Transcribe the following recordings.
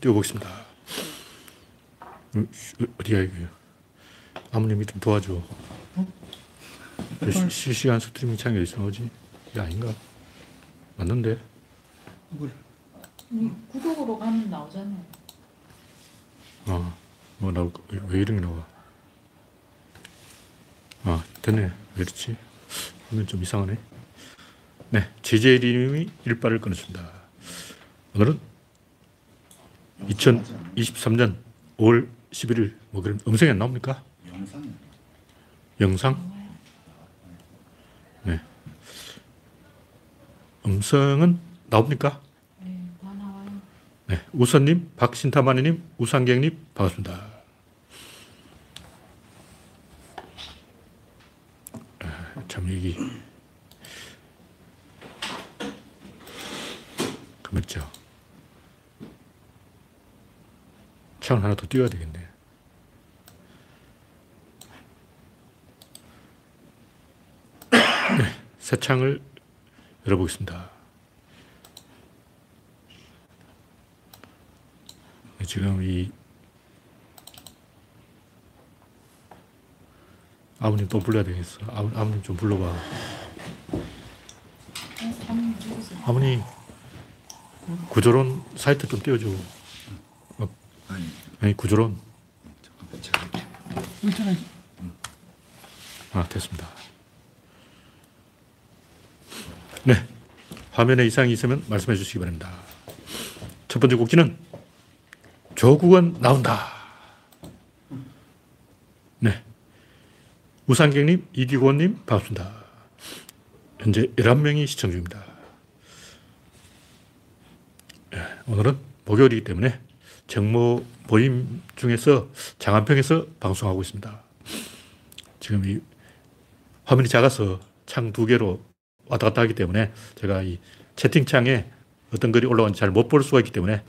띄워보겠습니다. 음, 어디야, 이게. 아무님이 좀 도와줘. 시, 실시간 스트리밍 창이 어디서 나오지? 이게 아닌가? 맞는데? 이 구독으로 가면 나오잖아요. 아, 뭐 나올 거, 왜 이런 게 나와? 아, 됐네. 왜 이렇지? 화면 좀 이상하네. 네, 제재림이 일발을 끊었습니다. 오늘은 2023년 5월 11일, 뭐 그런 음성이 안 나옵니까? 영상? 네. 음성은 나옵니까? 네. 네. 우선님, 박신타마니님, 우상경님, 반갑습니다. 아, 참, 여기. 그 맞죠? 창을 하나 더 띄워야 되겠네. 네. 새 창을 열어보겠습니다. 지금 이 아버님 또 불러야 되겠어. 아버, 아버님 좀 불러봐. 아버님 구조론 사이트 좀 띄워줘. 아니 아니 구조론. 잠깐. 아 됐습니다. 네 화면에 이상이 있으면 말씀해 주시기 바랍니다. 첫 번째 곡지는 조국은 나온다. 네. 우상경님, 이기곤님, 반갑습니다. 현재 11명이 시청 중입니다. 예, 오늘은 목요일이기 때문에 정모 모임 중에서 장안평에서 방송하고 있습니다. 지금 이 화면이 작아서 창 두 개로 왔다 갔다 하기 때문에 제가 이 채팅창에 어떤 글이 올라오는지 잘 못 볼 수가 있기 때문에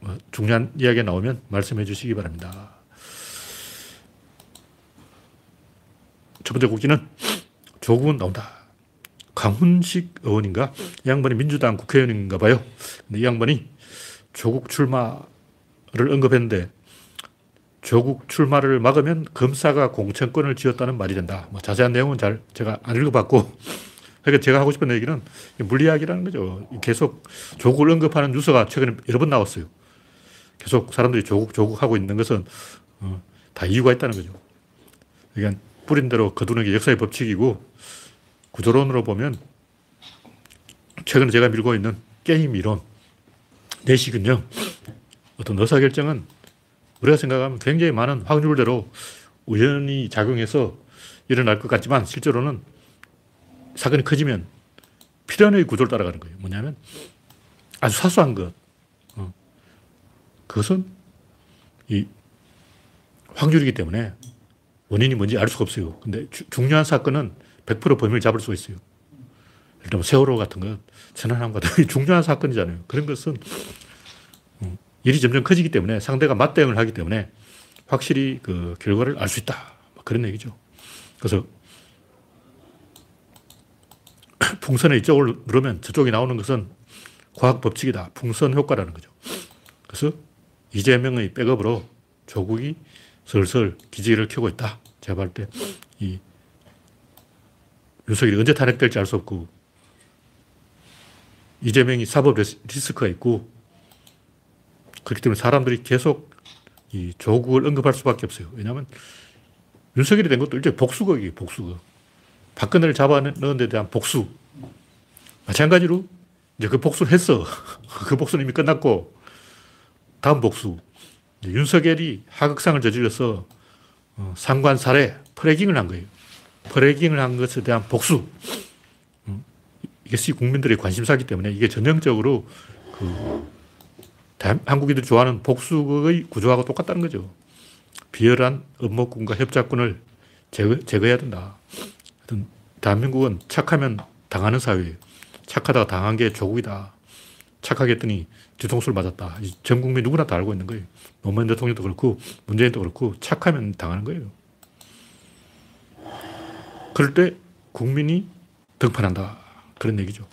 뭐 중요한 이야기가 나오면 말씀해 주시기 바랍니다. 첫 번째 곡기는 조국은 나온다. 강훈식 의원인가? 이 양반이 민주당 국회의원인가 봐요. 근데 이 양반이 조국 출마를 언급했는데 조국 출마를 막으면 검사가 공천권을 쥐었다는 말이 된다. 뭐 자세한 내용은 잘 제가 안 읽어봤고 그러니까 제가 하고 싶은 얘기는 물리학이라는 거죠. 계속 조국을 언급하는 뉴스가 최근에 여러 번 나왔어요. 계속 사람들이 조국, 조국 하고 있는 것은 어, 다 이유가 있다는 거죠. 그러니까 뿌린 대로 거두는 게 역사의 법칙이고 구조론으로 보면 최근에 제가 밀고 있는 게임 이론, 내식은요, 어떤 의사결정은 우리가 생각하면 굉장히 많은 확률대로 우연히 작용해서 일어날 것 같지만 실제로는 사건이 커지면 필연의 구조를 따라가는 거예요. 뭐냐면 아주 사소한 것. 어. 그것은 이 확률이기 때문에 원인이 뭔지 알 수가 없어요. 근데 주, 중요한 사건은 100% 범인을 잡을 수가 있어요. 예를 들면 세월호 같은 건 천안함 같은 건 중요한 사건이잖아요. 그런 것은 어, 일이 점점 커지기 때문에 상대가 맞대응을 하기 때문에 확실히 그 결과를 알 수 있다. 뭐 그런 얘기죠. 그래서 풍선을 이쪽을 누르면 저쪽이 나오는 것은 과학 법칙이다. 풍선 효과라는 거죠. 그래서 이재명의 백업으로 조국이 슬슬 기지를 켜고 있다. 제가 볼 때 이 윤석열이 언제 탄핵될지 알 수 없고 이재명이 사법 리스크가 있고 그렇기 때문에 사람들이 계속 이 조국을 언급할 수밖에 없어요. 왜냐하면 윤석열이 된 것도 일종의 복수극이에요. 복수극. 박근혜를 잡아넣은 데 대한 복수. 마찬가지로 이제 그 복수를 했어. 그 복수는 이미 끝났고 다음 복수. 윤석열이 하극상을 저질러서 어, 상관 살해, 프레깅을 한 거예요. 프레깅을 한 것에 대한 복수. 음, 이것이 국민들의 관심사기 때문에 이게 전형적으로 그 한국인들이 좋아하는 복수의 구조하고 똑같다는 거죠. 비열한 음모군과 협작군을 제거, 제거해야 된다. 대한민국은 착하면 당하는 사회예요. 착하다가 당한 게 조국이다. 착하게 했더니 뒤통수를 맞았다. 전 국민 누구나 다 알고 있는 거예요. 노무현 대통령도 그렇고 문재인도 그렇고 착하면 당하는 거예요. 그럴 때 국민이 등판한다. 그런 얘기죠.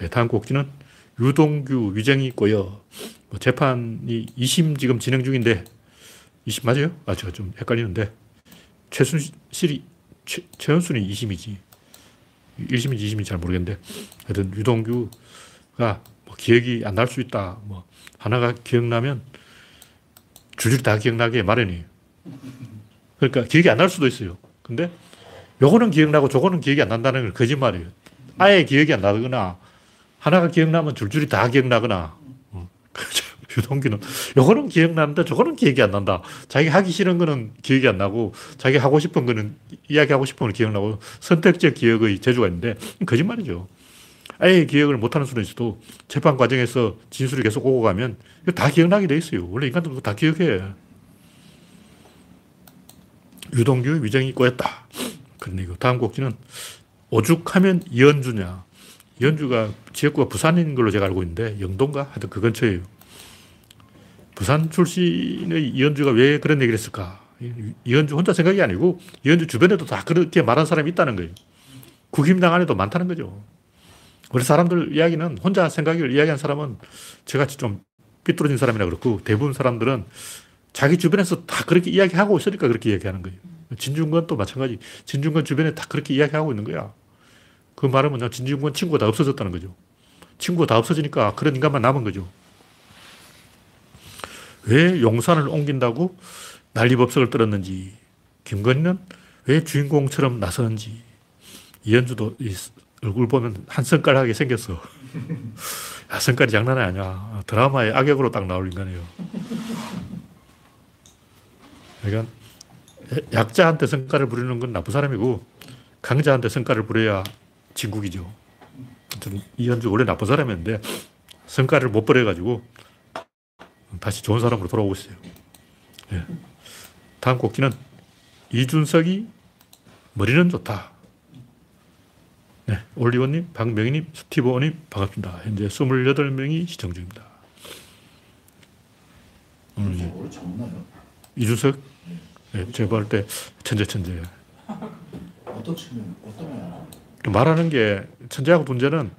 네, 다음 곡지는 유동규 위정이 꼬여 뭐 재판이 2심 지금 진행 중인데 2심 맞아요? 아, 제가 좀 헷갈리는데 최순실이 최, 최은순이 2심이지 1심인지 2심인지 잘 모르겠는데 하여튼 유동규가 뭐 기억이 안 날 수 있다. 뭐 하나가 기억나면 줄줄이 다 기억나게 마련이에요. 그러니까 기억이 안 날 수도 있어요. 근데 요거는 기억나고 저거는 기억이 안 난다는 건 거짓말이에요. 아예 기억이 안 나거나 하나가 기억나면 줄줄이 다 기억나거나 어. 유동규는 요거는 기억나는데 저거는 기억이 안 난다. 자기 하기 싫은 거는 기억이 안 나고 자기 하고 싶은 거는 이야기하고 싶은 건 기억나고 선택적 기억의 재주가 있는데 거짓말이죠. 아예 기억을 못하는 수는 있어도 재판 과정에서 진술이 계속 오고 가면 이거 다 기억나게 돼 있어요. 원래 인간들도 다 기억해. 유동규 위정이 꼬였다. 그런 얘기고 다음 곡지는 오죽하면 이현주냐. 이현주가 지역구가 부산인 걸로 제가 알고 있는데 영동가 하여튼 그 근처에요. 부산 출신의 이현주가 왜 그런 얘기를 했을까? 이현주 혼자 생각이 아니고 이현주 주변에도 다 그렇게 말한 사람이 있다는 거예요. 국힘당 안에도 많다는 거죠. 우리 사람들 이야기는 혼자 생각을 이야기한 사람은 저같이 좀 삐뚤어진 사람이라 그렇고 대부분 사람들은 자기 주변에서 다 그렇게 이야기하고 있으니까 그렇게 이야기하는 거예요. 진중권도 마찬가지. 진중권 주변에 다 그렇게 이야기하고 있는 거야. 그 말은 뭐냐. 진중권 친구가 다 없어졌다는 거죠. 친구가 다 없어지니까 그런 인간만 남은 거죠. 왜 용산을 옮긴다고 난리법석을 떨었는지, 김건희는 왜 주인공처럼 나서는지, 이현주도 이 얼굴 보면 한 손가락이 생겼어. 야, 손가락이 장난이 아니야. 드라마의 악역으로 딱 나올 인간이에요. 그러니까 약자한테 성과를 부리는 건 나쁜 사람이고 강자한테 성과를 부려야 진국이죠. 이현주 원래 나쁜 사람이었는데 성과를 못 부려가지고 다시 좋은 사람으로 돌아오고 있어요. 예. 다음 곡기는 이준석이 머리는 좋다. 네, 올리원님, 박명희님, 스티브원님 반갑습니다. 현재 28명이 시청 중입니다. 오늘? 이준석? 네, 제가 볼때 천재 천재. 어떤 측면, 어떤 면? 말하는 게 천재하고 문제는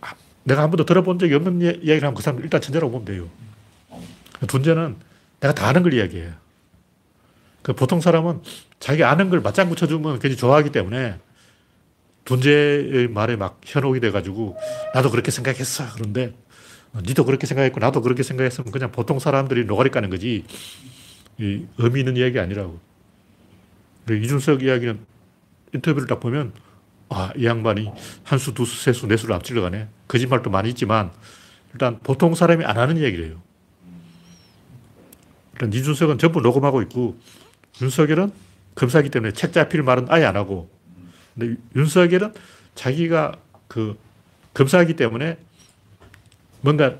아, 내가 한 번도 들어본 적이 없는 예- 이야기를 하면 그 사람 일단 천재라고 보면 돼요. 문제는 내가 다 아는 걸 이야기해요. 그 보통 사람은 자기 아는 걸 맞장 구 쳐주면 괜히 좋아하기 때문에 존재의 말에 막 현혹이 돼가지고 나도 그렇게 생각했어. 그런데 어, 니도 그렇게 생각했고 나도 그렇게 생각했으면 그냥 보통 사람들이 노가리 까는 거지 이 의미 있는 이야기 아니라고. 이준석 이야기는 인터뷰를 딱 보면 아, 이 양반이 한 수, 두 수, 세 수, 네 수를 앞질러 가네. 거짓말도 많이 있지만 일단 보통 사람이 안 하는 이야기를 해요. 일단 이준석은 전부 녹음하고 있고 윤석열은 검사기 때문에 책 잡힐 말은 아예 안 하고 근데 윤석열은 자기가 그 검사이기 때문에 뭔가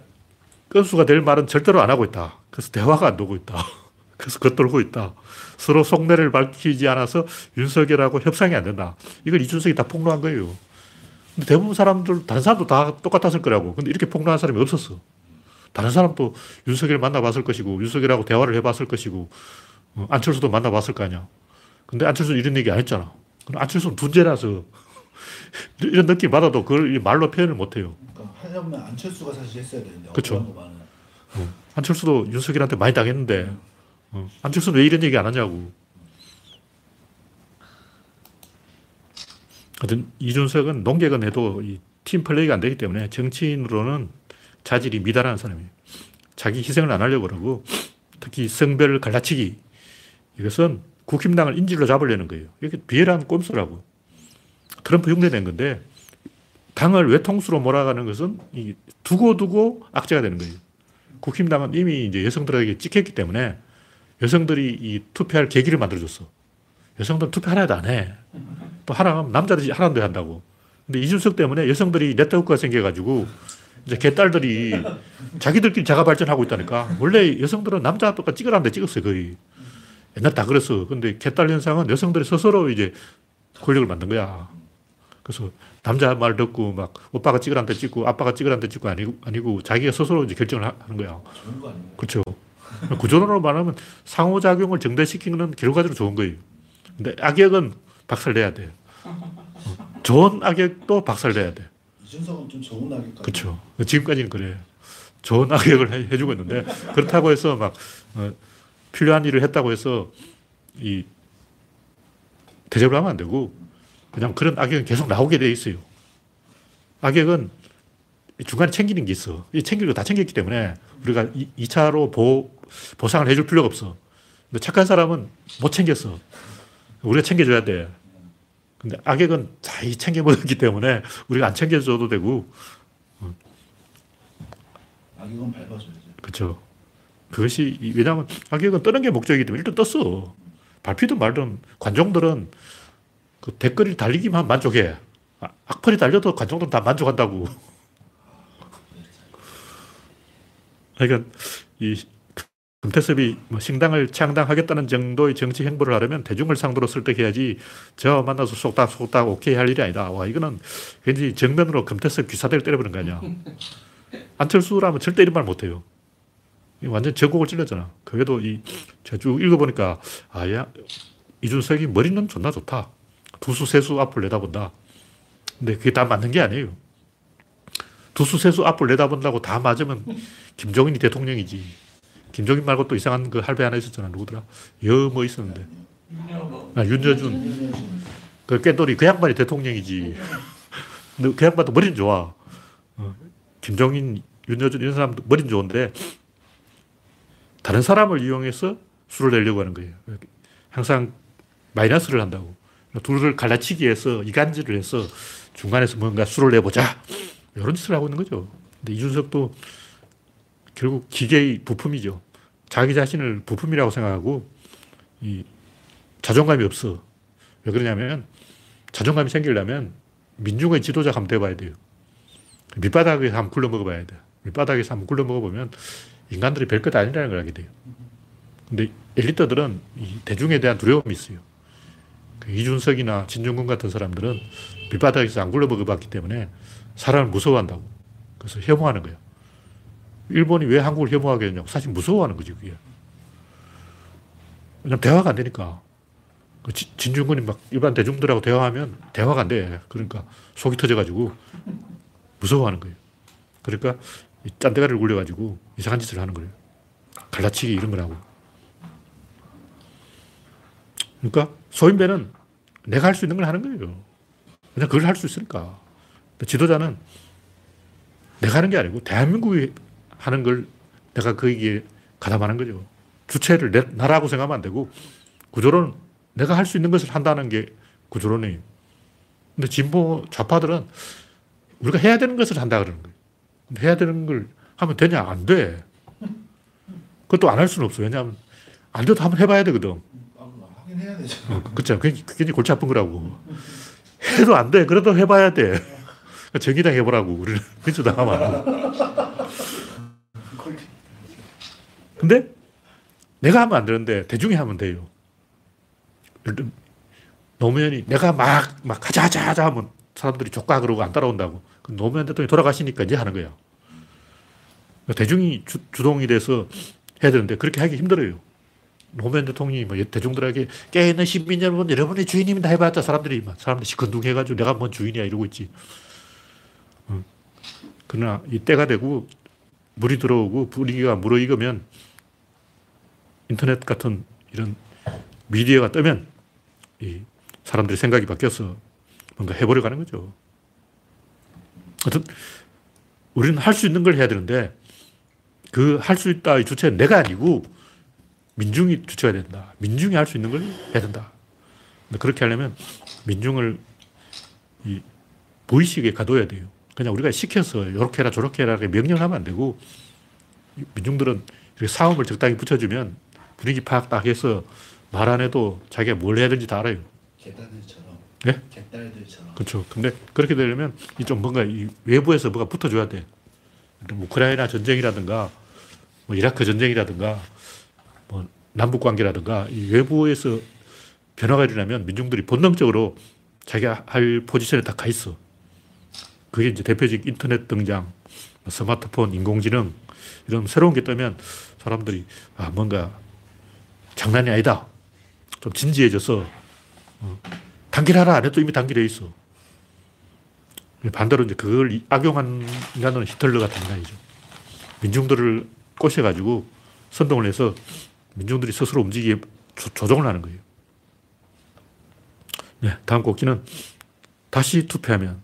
건수가 될 말은 절대로 안 하고 있다. 그래서 대화가 안 되고 있다. 그래서 겉돌고 있다. 서로 속내를 밝히지 않아서 윤석열하고 협상이 안 된다. 이걸 이준석이 다 폭로한 거예요. 근데 대부분 사람들, 다른 사람도 다 똑같았을 거라고. 근데 이렇게 폭로한 사람이 없었어. 다른 사람도 윤석열 만나봤을 것이고, 윤석열하고 대화를 해봤을 것이고, 어, 안철수도 만나봤을 거 아니야. 근데 안철수 이런 얘기 안 했잖아. 그럼 안철수는 둔재라서 이런 느낌 받아도 그걸 말로 표현을 못 해요. 그러니까 하려면 안철수가 사실 했어야 되는데 많아요. 안철수도 윤석열한테 많이 당했는데, 어, 안철수는 왜 이런 얘기 안 하냐고. 하여튼, 이준석은 농객은 해도 이팀 플레이가 안 되기 때문에 정치인으로는 자질이 미달한 사람이에요. 자기 희생을 안 하려고 그러고, 특히 성별 갈라치기. 이것은 국힘당을 인질로 잡으려는 거예요. 이게 비열한 꼼수라고. 트럼프 흉내낸 건데, 당을 외통수로 몰아가는 것은 이 두고두고 악재가 되는 거예요. 국힘당은 이미 이제 여성들에게 찍혔기 때문에 여성들이 이 투표할 계기를 만들어줬어. 여성들은 투표 하나도 안 해. 또 하라면 남자들이 하라는데 한다고. 근데 이준석 때문에 여성들이 네트워크가 생겨가지고 이제 개딸들이 자기들끼리 자가 발전하고 있다니까. 원래 여성들은 남자 아빠가 찍으라는데 찍었어요, 거의. 옛날 다 그랬어. 근데 개딸 현상은 여성들이 스스로 이제 권력을 만든 거야. 그래서 남자 말 듣고 막 오빠가 찍으라는데 찍고 아빠가 찍으라는데 찍고 아니고, 아니고 자기가 스스로 이제 결정을 하- 하는 거야. 그렇죠. 구조론으로 말하면 상호작용을 정대시키는 건 결과적으로 좋은 거예요. 근데 악역은 박살내야 돼. 좋은 악역도 박살내야 돼. 이준석은 좀 좋은 악일까? 그렇죠. 지금까지는 그래. 좋은 악역을 해- 해주고 있는데 그렇다고 해서 막 어, 필요한 일을 했다고 해서 이 대접을 하면 안 되고 그냥 그런 악역은 계속 나오게 돼 있어요. 악역은 중간에 챙기는 게 있어. 이 챙길 거 다 챙겼기 때문에 우리가 2차로 보, 보상을 해줄 필요가 없어. 근데 착한 사람은 못 챙겼어. 우리가 챙겨줘야 돼. 근데 악역은 자기 챙겨먹었기 때문에 우리가 안 챙겨줘도 되고, 악역은 밟아줘야죠. 그렇죠. 그것이, 이- 왜냐하면 악역은 뜨는 게 목적이기 때문에 일단 떴어. 밟히든 말든 관종들은 그 댓글이 달리기만 만족해. 아, 악플이 달려도 관종들은 다 만족한다고. 그러니까 이 금태섭이 뭐 신당을 창당하겠다는 정도의 정치 행보를 하려면 대중을 상대로 설득해야지 저 만나서 속닥 속닥 오케이 할 일이 아니다. 와 이거는 왠지 정면으로 금태섭 귀사대를 때려버린 거 아니야. 안철수라면 절대 이런 말 못해요. 이 완전 전곡을 찔렀잖아. 그게도 이 제가 쭉 읽어보니까 아 야 이준석이 머리는 존나 좋다. 두수 세수 앞을 내다본다. 근데 그게 다 맞는 게 아니에요. 두수 세수 앞을 내다본다고 다 맞으면 김종인이 대통령이지. 김종인 말고 또 이상한 그 할배 하나 있었잖아. 누구더라? 여뭐 있었는데. 아, 윤여준. 그 깨돌이 그 양반이 대통령이지. 근데 그 양반도 머리는 좋아. 어, 김종인, 윤여준 이런 사람도 머리는 좋은데 다른 사람을 이용해서 수를 내려고 하는 거예요. 항상 마이너스를 한다고. 둘을 갈라치기 위해서 이간질을 해서 중간에서 뭔가 수를 내보자. 이런 짓을 하고 있는 거죠. 근데 이준석도 결국 기계의 부품이죠. 자기 자신을 부품이라고 생각하고 이 자존감이 없어. 왜 그러냐면 자존감이 생기려면 민중의 지도자가 한번 돼봐야 돼요. 밑바닥에서 한번 굴러 먹어봐야 돼. 밑바닥에서 한번 굴러 먹어보면 인간들이 별것 아니라는 걸 알게 돼요. 근데 엘리트들은 이 대중에 대한 두려움이 있어요. 그 이준석이나 진중권 같은 사람들은 밑바닥에서 안 굴러 먹어봤기 때문에 사람을 무서워한다고. 그래서 혐오하는 거예요. 일본이 왜 한국을 혐오하게 했냐고. 사실 무서워하는 거지, 그게. 왜냐면 대화가 안 되니까. 그 지- 진중권이 막 일반 대중들하고 대화하면 대화가 안 돼. 그러니까 속이 터져가지고 무서워하는 거예요. 그러니까 이 짠대가리를 굴려가지고 이상한 짓을 하는 거예요. 갈라치기 이런 걸 하고. 그러니까 소인배는 내가 할 수 있는 걸 하는 거예요. 그냥 그걸 할 수 있으니까. 지도자는 내가 하는 게 아니고 대한민국이 하는 걸 내가 거기에 가담하는 거죠. 주체를 내, 나라고 생각하면 안 되고 구조론 내가 할 수 있는 것을 한다는 게 구조론이에요. 근데 진보 좌파들은 우리가 해야 되는 것을 한다 그러는 거예요. 해야 되는 걸 하면 되냐? 안 돼. 그것도 안 할 수는 없어. 왜냐하면 안 돼도 한번 해봐야 되거든. 아, 하긴 해야 되죠. 어, 그렇죠. 그게 굉장히 골치 아픈 거라고. 해도 안 돼. 그래도 해봐야 돼. 정의당 해보라고. 우리는 민주당 하면. 근데 내가 하면 안 되는데 대중이 하면 돼요. 노무현이 내가 막, 막 하자, 하자, 하자 하면 사람들이 조까 그러고 안 따라온다고. 그 노무현 대통령이 돌아가시니까 이제 하는 거야. 그러니까 대중이 주, 주동이 돼서 해야 되는데 그렇게 하기 힘들어요. 노무현 대통령이 뭐 대중들에게 깨있는 시민 여러분, 여러분의 주인입니다 해봤자 사람들이 막 사람들이 시큰둥해가지고 내가 뭔 주인이야 이러고 있지. 어. 그러나 이 때가 되고 물이 들어오고 분위기가 무르익으면 인터넷 같은 이런 미디어가 뜨면 이 사람들의 생각이 바뀌어서 뭔가 해보려고 하는 거죠. 하여튼 우리는 할 수 있는 걸 해야 되는데 그 할 수 있다의 주체는 내가 아니고 민중이 주체가 된다. 민중이 할 수 있는 걸 해야 된다. 그렇게 하려면 민중을 이 무의식에 가둬야 돼요. 그냥 우리가 시켜서 이렇게 해라 저렇게 해라 명령하면 안 되고 민중들은 이렇게 싸움을 적당히 붙여주면 분위기 파악 딱 해서 말 안 해도 자기가 뭘 해야 되는지 다 알아요. 개딸들처럼. 예? 개딸들처럼. 그렇죠. 근데 그렇게 되려면 이 좀 뭔가 이 외부에서 뭐가 붙어줘야 돼. 뭐 우크라이나 전쟁이라든가 뭐 이라크 전쟁이라든가 뭐 남북 관계라든가 이 외부에서 변화가 일어나면 민중들이 본능적으로 자기가 할 포지션에 딱 가 있어. 그게 이제 대표적 인터넷 등장, 뭐 스마트폰, 인공지능 이런 새로운 게 뜨면 사람들이 아 뭔가 장난이 아니다. 좀 진지해져서 어, 단결하라 안 해도 이미 단결해 있어. 반대로 이제 그걸 이- 악용한 인간은 히틀러 같은 인간이죠. 민중들을 꼬셔가지고 선동을 해서 민중들이 스스로 움직이게 조, 조종을 하는 거예요. 네, 다음 꼭지는 다시 투표하면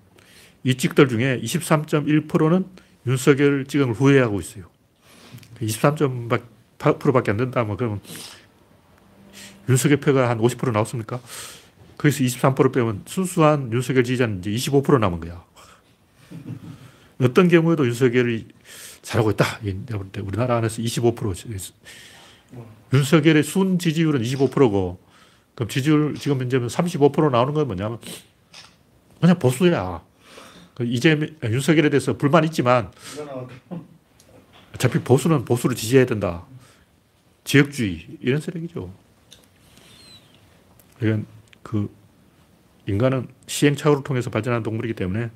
이 찍들 중에 23.1%는 윤석열 찍은 걸 후회하고 있어요. 23.8%밖에 안 된다. 뭐 그러면 윤석열 표가 한 50% 나왔습니까? 거기서 23% 빼면 순수한 윤석열 지지자는 이제 25% 남은 거야. 어떤 경우에도 윤석열이 잘하고 있다. 우리나라 안에서 25%. 윤석열의 순 지지율은 25%고, 그럼 지지율 지금 현재 35% 나오는 건 뭐냐면, 그냥 보수야. 그 이재 윤석열에 대해서 불만 있지만, 어차피 보수는 보수를 지지해야 된다. 지역주의, 이런 쓰레기죠. 이건 그, 인간은 시행착오를 통해서 발전한 동물이기 때문에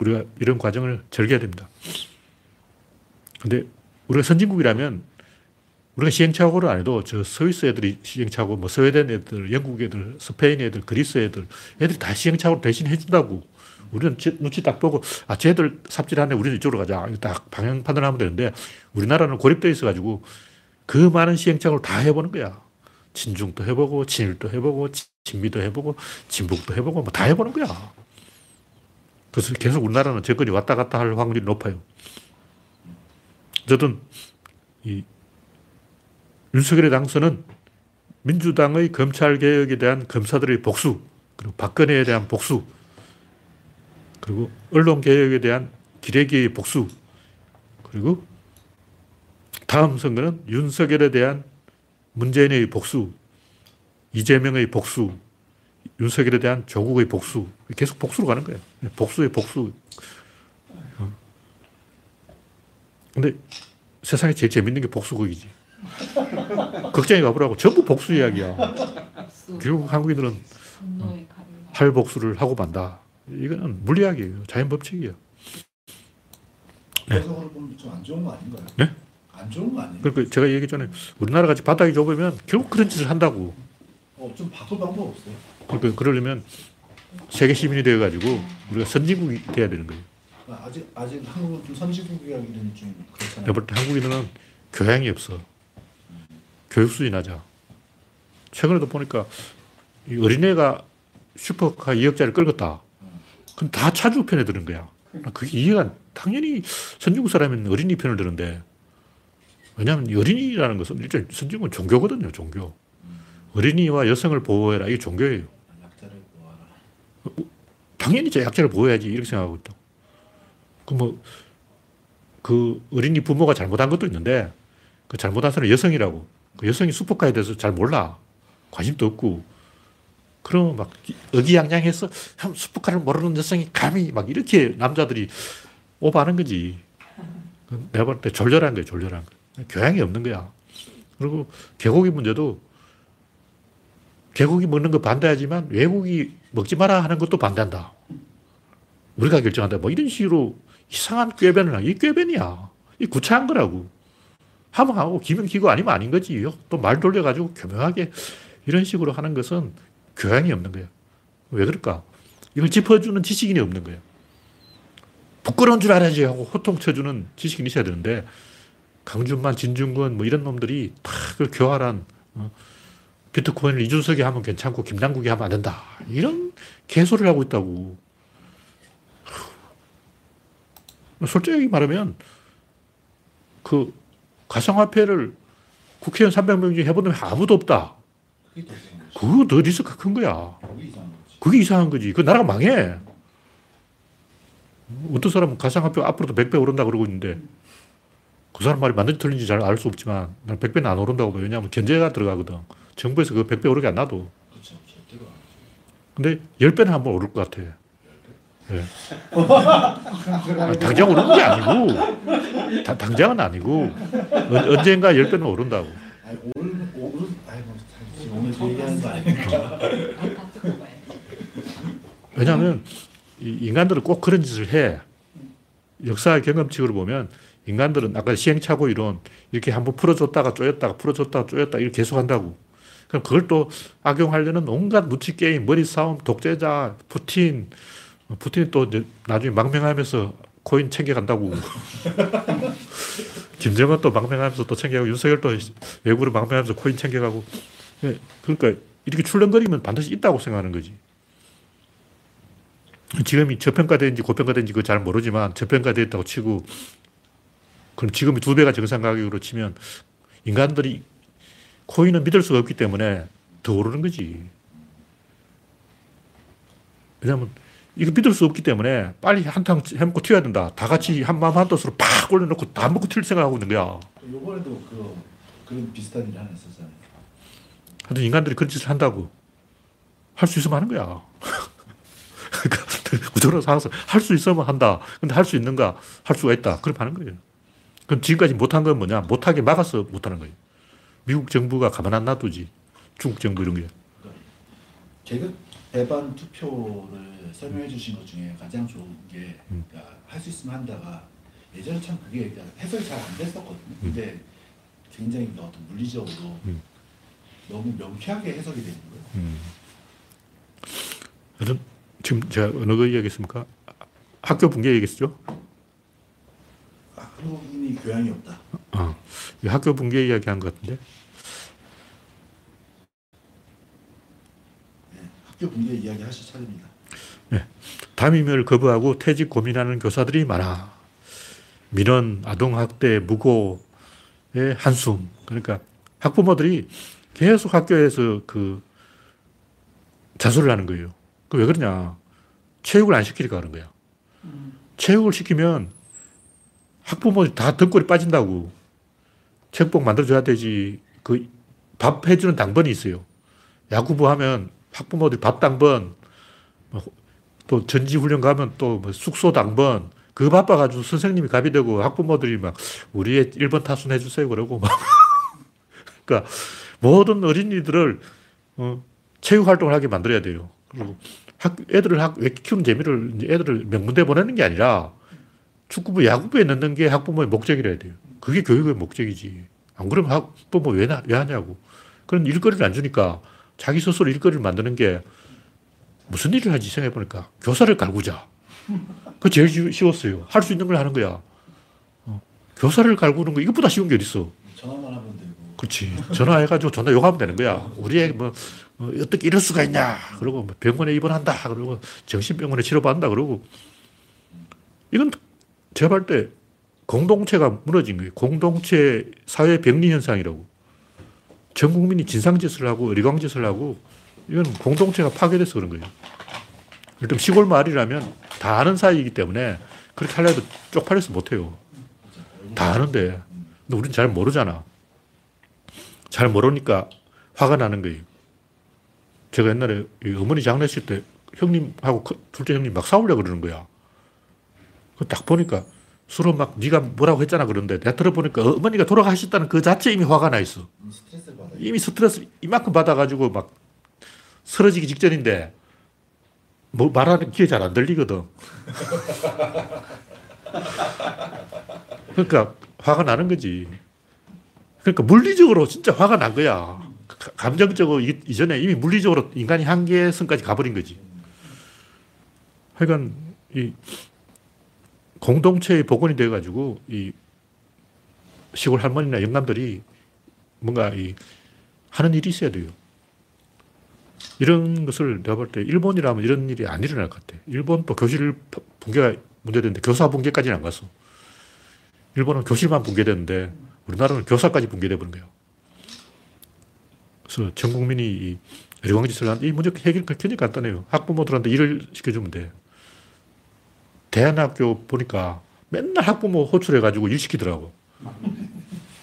우리가 이런 과정을 즐겨야 됩니다. 근데 우리가 선진국이라면 우리가 시행착오를 안 해도 저 스위스 애들이 시행착오, 뭐 스웨덴 애들, 영국 애들, 스페인 애들, 그리스 애들, 애들이 다 시행착오를 대신 해준다고. 우리는 눈치 딱 보고, 아, 쟤들 삽질하네. 우리는 이쪽으로 가자. 딱 방향 판단하면 되는데, 우리나라는 고립되어 있어가지고, 그 많은 시행착오를 다 해보는 거야. 친중도 해보고, 친일도 해보고, 친미도 해보고, 진북도 해보고, 뭐 다 해보는 거야. 그래서 계속 우리나라는 정권이 왔다 갔다 할 확률이 높아요. 어쨌든, 이, 윤석열의 당선은 민주당의 검찰개혁에 대한 검사들의 복수, 그리고 박근혜에 대한 복수, 그리고 언론개혁에 대한 기레기의 복수, 그리고 다음 선거는 윤석열에 대한 문재인의 복수, 이재명의 복수, 윤석열에 대한 조국의 복수. 계속 복수로 가는 거예요. 복수의 복수. 어. 근데 세상에 제일 재밌는 게 복수극이지. 극장에 가보라고 전부 복수 이야기야. 결국 한국인들은. 할복수를 하고 만다. 이거는 물리학이에요. 자연 법칙이에요. 보면 좀 안 좋은 거 아닌가요? 네? 안 좋은 거 아니에요? 그러니까 제가 얘기 전에 우리나라 같이 바닥이 좁으면 결국 그런 짓을 한다고. 어, 좀 바꿀 방법 없어요? 그러니까 그러려면 세계 시민이 되어가지고 우리가 선진국이 돼야 되는 거예요. 아, 아직 아직 한국은 좀 선진국이라기는 좀 그렇잖아요. 내가 볼때 한국인은 교양이 없어. 교육 수준이 낮아. 최근에도 보니까 이 어린애가 슈퍼카 2억짜리 끌었다. 그럼 다 차주 편에 드는 거야. 그게 이해가, 당연히 선진국 사람은 어린이 편을 드는데, 왜냐하면 이 어린이라는 것은 일종 선진국은 종교거든요, 종교. 어린이와 여성을 보호해라. 이게 종교예요. 당연히 저 약자를 보호해야지. 이렇게 생각하고 있다. 그 뭐, 그 어린이 부모가 잘못한 것도 있는데, 그 잘못한 사람은 여성이라고. 그 여성이 슈퍼카에 대해서 잘 몰라. 관심도 없고. 그러면 막 어기양양해서 참 슈퍼카를 모르는 여성이 감히 막 이렇게 남자들이 오버하는 거지. 그 내가 볼 때 졸렬한 거야, 졸렬한 거. 교양이 없는 거야. 그리고 개고기 문제도 개고기 먹는 거 반대하지만 외국이 먹지 마라 하는 것도 반대한다. 우리가 결정한다. 뭐 이런 식으로 이상한 꾀변을 하이 꾀변이야. 이 구차한 거라고. 하면 하고 기면 기고 아니면 아닌 거지. 또 말 돌려가지고 교묘하게 이런 식으로 하는 것은 교양이 없는 거야. 왜 그럴까? 이걸 짚어주는 지식인이 없는 거야. 부끄러운 줄 알아야지 하고 호통 쳐주는 지식인이 있어야 되는데 강준만, 진중권 뭐 이런 놈들이 다 그걸 교활한 어, 비트코인을 이준석이 하면 괜찮고 김남국이 하면 안 된다. 이런 개소리를 하고 있다고. 솔직히 말하면 그 가상화폐를 국회의원 300명 중에 해본 놈이 아무도 없다. 그거 더 리스크가 큰 거야. 그게 이상한 거지. 그게 이상한 거지. 그 나라가 망해. 어떤 사람은 가상화폐가 앞으로도 100배 오른다 그러고 있는데 그 사람 말이 맞는지 틀린지 잘 알 수 없지만 난 100배는 안 오른다고 봐요. 왜냐하면 견제가 들어가거든. 정부에서 그 100배 오르게 안 놔도. 그렇죠. 근데 10배는 한번 오를 것 같아. 예. 아, 당장 오르는 게 아니고, 다- 당장은 아니고, 언- 언젠가 10배는 오른다고. 아니 뭐 오늘 얘기하는 거. 왜냐하면 이 인간들은 꼭 그런 짓을 해. 역사 경험칙으로 보면 인간들은 아까 시행착오 이론 이렇게 한번 풀어줬다가 쪼였다가 풀어줬다가 쪼였다 이렇게 계속 한다고. 그럼 그걸 또 악용하려는 온갖 무치 게임, 머리 싸움, 독재자, 푸틴, 푸틴이 또 나중에 망명하면서 코인 챙겨간다고. 김정은 또 망명하면서 또 챙겨가고 윤석열 또 외국으로 망명하면서 코인 챙겨가고. 예, 그러니까 이렇게 출렁거리면 반드시 있다고 생각하는 거지. 지금이 저평가된지 고평가된지 그거 잘 모르지만 저평가됐다고 치고 그럼 지금이 두 배가 정상 가격으로 치면 인간들이 코인은 믿을 수가 없기 때문에 더 오르는 거지. 왜냐하면 이거 믿을 수 없기 때문에 빨리 한탕 해먹고 튀어야 된다. 다 같이 한 마음 한 뜻으로 팍 올려놓고 다 먹고 튈 생각하고 있는 거야. 요번에도 그 그런 비슷한 일 하나 있었잖아요. 하여튼 인간들이 그런 짓을 한다고. 할 수 있으면 하는 거야. 그러니까 구조로 살아서 할 수 있으면 한다. 근데 할 수 있는가? 할 수가 있다. 그럼 하는 거예요. 그럼 지금까지 못한 건 뭐냐? 못하게 막아서 못하는 거예요. 미국 정부가 가만 안 놔두지. 중국 정부 이런 게. 계급 배반 투표를 설명해 주신 것 중에 가장 좋은 게 음. 할수 있으면 한다가 예전에 참 그게 해석이 잘 안 됐었거든요. 근데 굉장히 그 어떤 물리적으로 음. 너무 명쾌하게 해석이 되는 거예요. 음. 여튼 지금 제가 어느 거 이야기했습니까? 학교 붕괴 얘기했죠? 아, 한국인이 교양이 없다. 어. 이 학교 붕괴 이야기한 것 같은데. 네, 학교 붕괴 이야기 하실 차례입니다. 담임을 거부하고 퇴직 고민하는 교사들이 많아. 민원, 아동 학대, 무고의 한숨. 그러니까 학부모들이 계속 학교에서 그 자수를 하는 거예요. 그 왜 그러냐. 체육을 안 시키니까 그런 거야. 체육을 시키면 학부모들이 다 등골이 빠진다고. 체육복 만들어줘야 되지. 그 밥 해주는 당번이 있어요. 야구부 하면 학부모들이 밥 당번, 뭐또 전지훈련 가면 또뭐 숙소 당번, 그 바빠가지고 선생님이 갑이 되고 학부모들이 막 우리의 1번 타순 해주세요 그러고 막. 그러니까 모든 어린이들을 어, 체육 활동을 하게 만들어야 돼요. 그리고 학, 애들을 학, 왜 키우는 재미를 애들을 명문대 보내는 게 아니라 축구부, 야구부에 넣는 게 학부모의 목적이라 해야 돼요. 그게 교육의 목적이지. 안 그러면 학부모 왜, 나, 왜 하냐고. 그런 일거리를 안 주니까 자기 스스로 일거리를 만드는 게 무슨 일을 하지 생각해보니까 교사를 갈구자. 그 제일 쉬- 쉬웠어요. 할 수 있는 걸 하는 거야. 어, 교사를 갈구는 거 이것보다 쉬운 게 어딨어. 전화만 하면 되고. 그렇지. 전화해가지고 전화 욕하면 되는 거야. 우리 애 뭐, 어, 어떻게 이럴 수가 있냐. 그러고 뭐 병원에 입원한다. 그러고 정신병원에 치료받는다. 그러고 이건 제가 볼 때 공동체가 무너진 거예요. 공동체 사회 병리 현상이라고. 전 국민이 진상짓을 하고 의리광짓을 하고 이건 공동체가 파괴돼서 그런 거예요. 일단 시골 마을이라면 다 아는 사이이기 때문에 그렇게 하려 해도 쪽팔려서 못해요. 다 아는데. 근데 우린 잘 모르잖아. 잘 모르니까 화가 나는 거예요. 제가 옛날에 이 어머니 장례식 때 형님하고 큰- 둘째 형님 막 싸우려고 그러는 거야. 그딱 보니까 서로 막 네가 뭐라고 했잖아 그런데 내가 들어보니까 어머니가 돌아가셨다는 그 자체 이미 화가 나 있어. 이미 스트레스 이만큼 받아가지고 막 쓰러지기 직전인데 뭐 말하는 귀에 잘 안 들리거든. 그러니까 화가 나는 거지. 그러니까 물리적으로 진짜 화가 난 거야. 가- 감정적으로 이- 이전에 이미 물리적으로 인간이 한계선까지 가버린 거지. 하여간 이 공동체의 복원이 돼가지고 이 시골 할머니나 영감들이 뭔가 이 하는 일이 있어야 돼요. 이런 것을 내가 볼 때 일본이라면 이런 일이 안 일어날 것 같아. 일본도 교실 붕괴가 문제됐는데 교사 붕괴까지는 안 갔어. 일본은 교실만 붕괴됐는데 우리나라는 교사까지 붕괴돼 버린 거예요. 그래서 전 국민이 이 어리광짓을 하는 이 문제 해결 굉장히 간단해요. 학부모들한테 일을 시켜주면 돼. 대안학교 보니까 맨날 학부모 호출해가지고 일 시키더라고.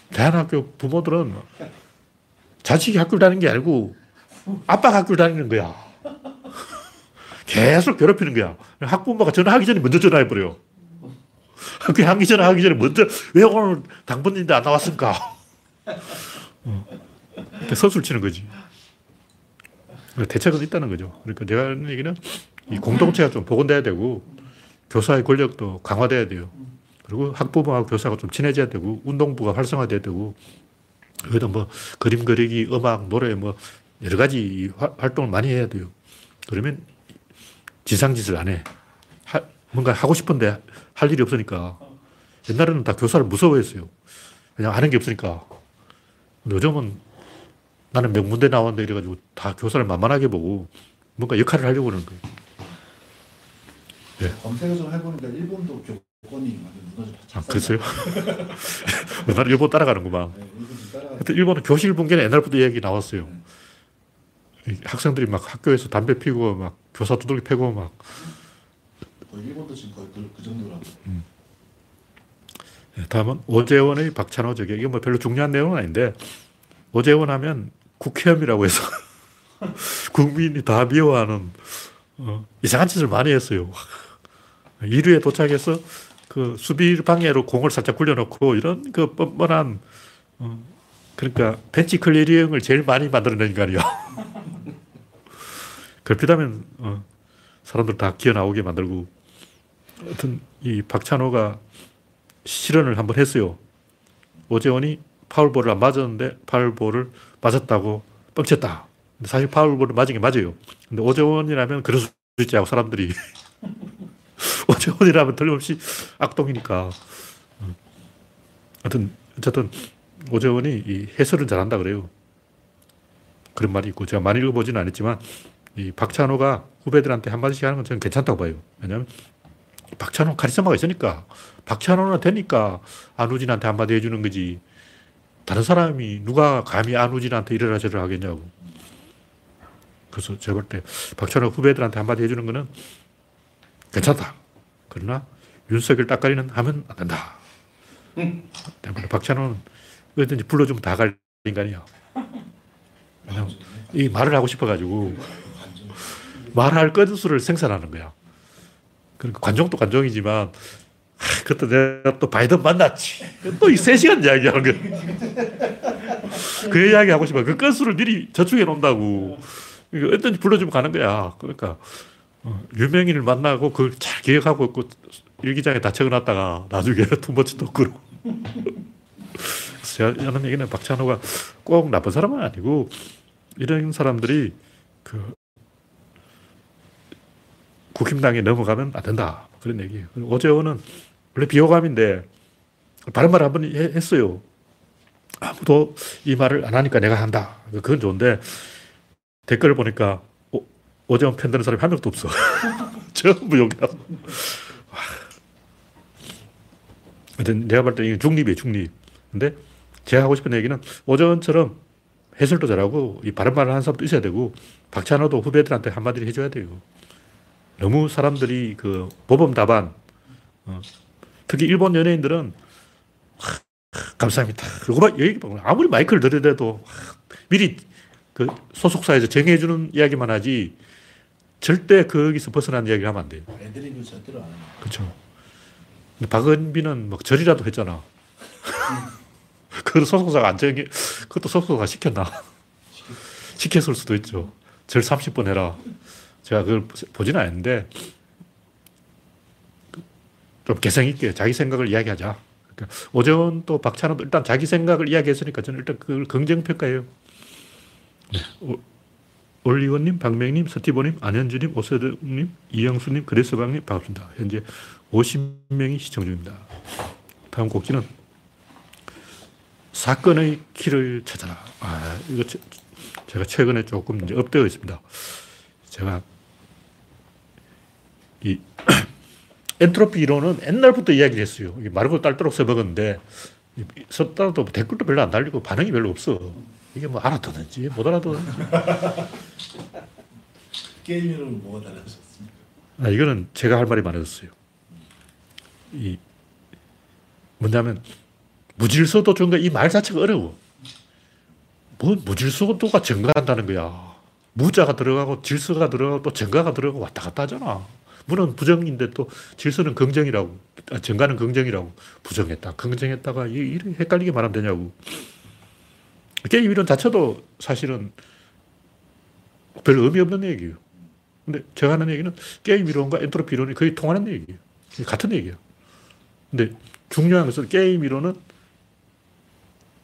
대안학교 부모들은 자식이 학교를 다니는 게 아니고 아빠가 학교를 다니는 거야. 계속 괴롭히는 거야. 학부모가 전화하기 전에 먼저 전화해버려. 학교에 하기 전에 하기 전에 먼저 왜 오늘 당번인데 안 나왔을까? 어. 선수를 치는 거지. 대책은 있다는 거죠. 그러니까 내가 하는 얘기는 이 공동체가 좀 복원돼야 되고 교사의 권력도 강화돼야 돼요. 그리고 학부모하고 교사가 좀 친해져야 되고 운동부가 활성화돼야 되고 여기다 뭐 그림 그리기, 음악, 노래 뭐 여러 가지 화- 활동을 많이 해야 돼요. 그러면 지상짓을 안 해. 하- 뭔가 하고 싶은데 할 일이 없으니까. 옛날에는 다 교사를 무서워했어요. 그냥 아는 게 없으니까. 요즘은 나는 명문대 나왔는데 이래가지고 다 교사를 만만하게 보고 뭔가 역할을 하려고 그러는 거예요. 네. 검색을 좀 해보니까 일본도 교권이 완전 무너져. 아, 그랬어요? 나는 일본 따라가는구만. 네, 따라가. 하여튼 일본은 교실 붕괴는 옛날부터 얘기 나왔어요. 이 학생들이 막 학교에서 담배 피고 막 교사 두들기 패고 막 일본도 지금 거의 그, 그 정도라고. 예, 다음은 오재원의 박찬호 저격. 이게 뭐 별로 중요한 내용은 아닌데 오재원 하면 국회의원이라고 해서 국민이 다 미워하는 어, 이상한 짓을 많이 했어요. 1루에 도착해서 그 수비 방해로 공을 살짝 굴려놓고 이런 그 뻔뻔한 어, 그러니까 bench clearing을 제일 많이 만들어낸 인간이야. 그렇다면 어, 사람들 다 기어 나오게 만들고 하여튼 이 박찬호가 실현을 한번 했어요. 오재원이 파울볼을 안 맞았는데 파울볼을 맞았다고 뻥쳤다. 사실 파울볼을 맞은 게 맞아요. 근데 오재원이라면 그럴 수 있지 하고 사람들이 오재원이라면 틀림없이 악동이니까. 음. 하여튼 어쨌든 오재원이 이 해설을 잘한다 그래요. 그런 말이 있고 제가 많이 읽어보지는 않았지만 이 박찬호가 후배들한테 한마디씩 하는 건 저는 괜찮다고 봐요. 왜냐하면 박찬호 카리스마가 있으니까 박찬호는 되니까 안우진한테 한마디 해주는 거지. 다른 사람이 누가 감히 안우진한테 이래라 저래라 하겠냐고. 그래서 제가 볼 때 박찬호 후배들한테 한마디 해주는 거는 괜찮다. 그러나 윤석열 따까리는 하면 안 된다. 때문에 박찬호는 어디든지 불러주면 다 갈 인간이야. 이 말을 하고 싶어가지고. 말할 건수를 생산하는 거야. 그러니까 관종도 관종이지만 아, 그때 내가 또 바이든 만났지. 또 이 3시간 이야기하는 거야. 그 이야기 하고 싶어. 그 건수를 미리 저축해 놓는다고. 그러니까 어떤지 불러주면 가는 거야. 그러니까 어, 유명인을 만나고 그걸 잘 기억하고 있고 일기장에 다 적어놨다가 나중에 투머치 토크로. 그래서 제가 하는 얘기는 박찬호가 꼭 나쁜 사람은 아니고 이런 사람들이 그 국힘당에 넘어가면 안 된다. 그런 얘기예요. 오재원은 원래 비호감인데 바른 말을 한번 했어요. 아무도 이 말을 안 하니까 내가 한다. 그건 좋은데 댓글을 보니까 오, 오재원 편드는 사람이 한 명도 없어. 전부 욕이라고. 하여튼 내가 볼때 이게 중립이에요, 중립. 근데 제가 하고 싶은 얘기는 오재원처럼 해설도 잘하고 이 바른 말을 하는 사람도 있어야 되고 박찬호도 후배들한테 한마디를 해줘야 돼요. 너무 사람들이 그 답안, 어, 특히 일본 연예인들은 하, 감사합니다. 막 여기 아무리 마이크를 들이대도 미리 그 소속사에서 정해주는 이야기만 하지 절대 거기서 벗어난 이야기를 하면 안 돼요. 애드립을 절대로 안 해요. 그렇죠. 근데 박은비는 막 절이라도 했잖아. 그걸 소속사가 안 정해, 그것도 소속사가 시켰나? 시켰을 수도 있죠. 절 30번 해라. 제가 그걸 보지는 않았는데, 좀 개성있게 자기 생각을 이야기하자. 그러니까 오재원 또 박찬호도 일단 자기 생각을 이야기했으니까 저는 일단 그걸 긍정평가해요. 올리원님, 박명님, 서티보님, 안현주님, 오세동님, 이영수님, 그레스방님 반갑습니다. 현재 50명이 시청 중입니다. 다음 곡지는 사건의 키를 찾아라. 아, 이거 제- 제가 최근에 조금 이제 업되어 있습니다. 제가 이 엔트로피 이론은 옛날부터 이야기를 했어요. 말고 딸도록 써먹었는데 썼다도 댓글도 별로 안 달리고 반응이 별로 없어. 이게 뭐 알아듣는지 못 알아듣는지. 게임으로는 뭐가 달라졌습니까? 아, 이거는 제가 할 말이 많아졌어요. 이, 뭐냐면, 무질서도 증가, 이 말 자체가 어려워. 뭔 무질서도가 증가한다는 거야. 무자가 들어가고 질서가 들어가고 또 증가가 들어가고 왔다 갔다 하잖아. 물은 부정인데 또 질서는 긍정이라고, 아, 증가는 긍정이라고. 부정했다, 긍정했다가 이- 이렇게 헷갈리게 말하면 되냐고. 게임 이론 자체도 사실은 별 의미 없는 얘기예요. 근데 제가 하는 얘기는 게임 이론과 엔트로피 이론이 거의 통하는 얘기예요. 같은 얘기예요. 근데 중요한 것은 게임 이론은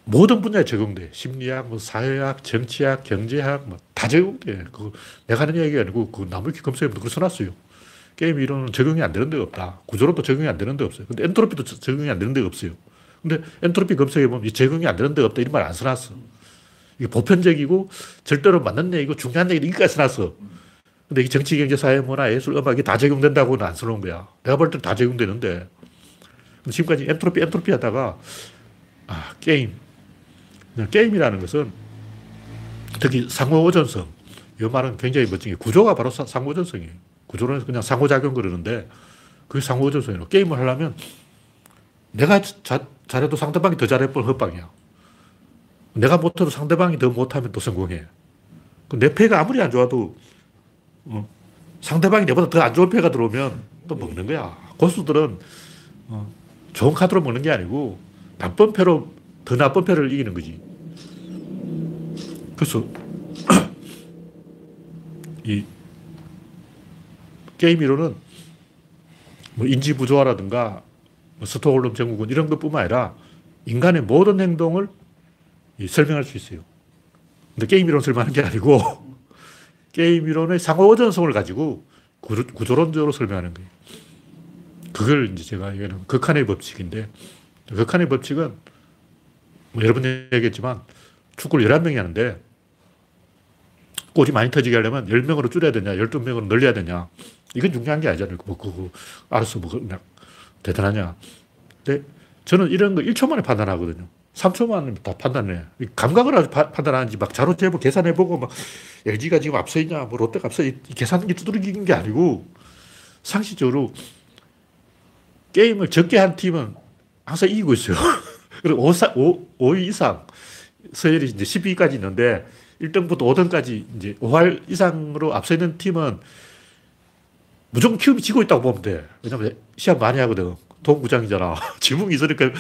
모든 분야에 적용돼. 심리학, 뭐 사회학, 정치학, 경제학, 뭐 다 적용돼. 그 내가 하는 얘기가 아니고 그 나무위키 검색해보면 그걸 써놨어요. 게임 이론은 적용이 안 되는 데가 없다. 구조론도 적용이 안 되는 데가 없어요. 근데 엔트로피도 저- 적용이 안 되는 데가 없어요. 근데 엔트로피 검색해 보면 이 적용이 안 되는 데가 없다. 이런 말 안 써놨어. 이게 보편적이고 절대로 맞는 얘기고 중요한 얘기 이거까지 써놨어. 근데 이 정치, 경제, 사회, 문화, 예술, 음악이 다 적용된다고는 안 써놓은 거야. 내가 볼 때는 다 적용되는데. 지금까지 엔트로피, 엔트로피 하다가, 아, 게임. 게임이라는 것은 특히 상호의존성. 이 말은 굉장히 멋진 게 구조가 바로 사- 상호의존성이에요. 구조론에서 그냥 상호작용 그러는데 그게 상호오전성이에요. 게임을 하려면 내가 자, 잘해도 상대방이 더 잘해볼 헛방이야. 내가 못해도 상대방이 더 못하면 또 성공해. 그내 패가 아무리 안 좋아도 어, 상대방이 내보다 더 안 좋은 패가 들어오면 또 먹는 거야. 고수들은 어, 좋은 카드로 먹는 게 아니고 나쁜 패로 더 나쁜 패를 이기는 거지. 그래서 이 게임 이론은 뭐 인지 부조화라든가 뭐 스톡홀름 증후군 이런 것뿐만 아니라 인간의 모든 행동을 이 설명할 수 있어요. 근데 게임 이론 설명하는 게 아니고 게임 이론의 상호 오전성을 가지고 구- 구조론적으로 설명하는 거예요. 그걸 이제 제가 얘기하는 극한의 법칙인데 극한의 법칙은 뭐 여러 번 얘기했지만 축구를 11명이 하는데 골이 많이 터지게 하려면 10명으로 줄여야 되냐, 12명으로 늘려야 되냐. 이건 중요한 게 아니잖아요. 뭐, 그거, 알았어, 뭐, 그냥 대단하냐. 근데 저는 이런 거 1초 만에 판단하거든요. 3초 만에 다 판단해. 이 감각을 아주 파- 판단하는지 막 재고 계산해보고 막 LG가 지금 앞서 있냐, 뭐 롯데가 앞서 있, 이 계산기 두드리는 게 아니고 상식적으로 게임을 적게 한 팀은 항상 이기고 있어요. 그리고 5, 5, 5위 이상 서열이 이제 12위까지 있는데 1등부터 5등까지 이제 5할 이상으로 앞서 있는 팀은 무조건 키움이 지고 있다고 보면 돼. 왜냐면 시합 많이 하거든. 동구장이잖아. 지붕이 있으니까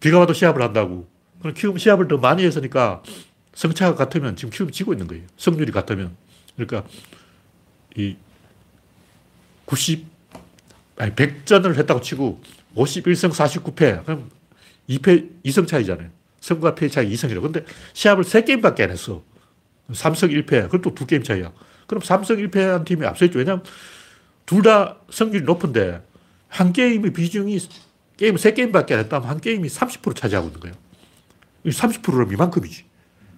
비가 와도 시합을 한다고. 그럼 키움 시합을 더 많이 했으니까 성차가 같으면 지금 키움이 지고 있는 거예요. 승률이 같으면. 그러니까 이 90, 아니 100전을 했다고 치고 51승 49패. 그럼 2패, 2승 차이잖아요. 승과 패 차이 2승이라고. 근데 시합을 3게임밖에 안 했어. 3승 1패. 그것도 2게임 차이야. 그럼 3승 1패한 팀이 앞서 있죠. 왜냐면 둘다 승률이 높은데 한 게임의 비중이 게임 3게임밖에 안 했다면 한 게임이 30% 차지하고 있는 거예요. 30%면 이만큼이지.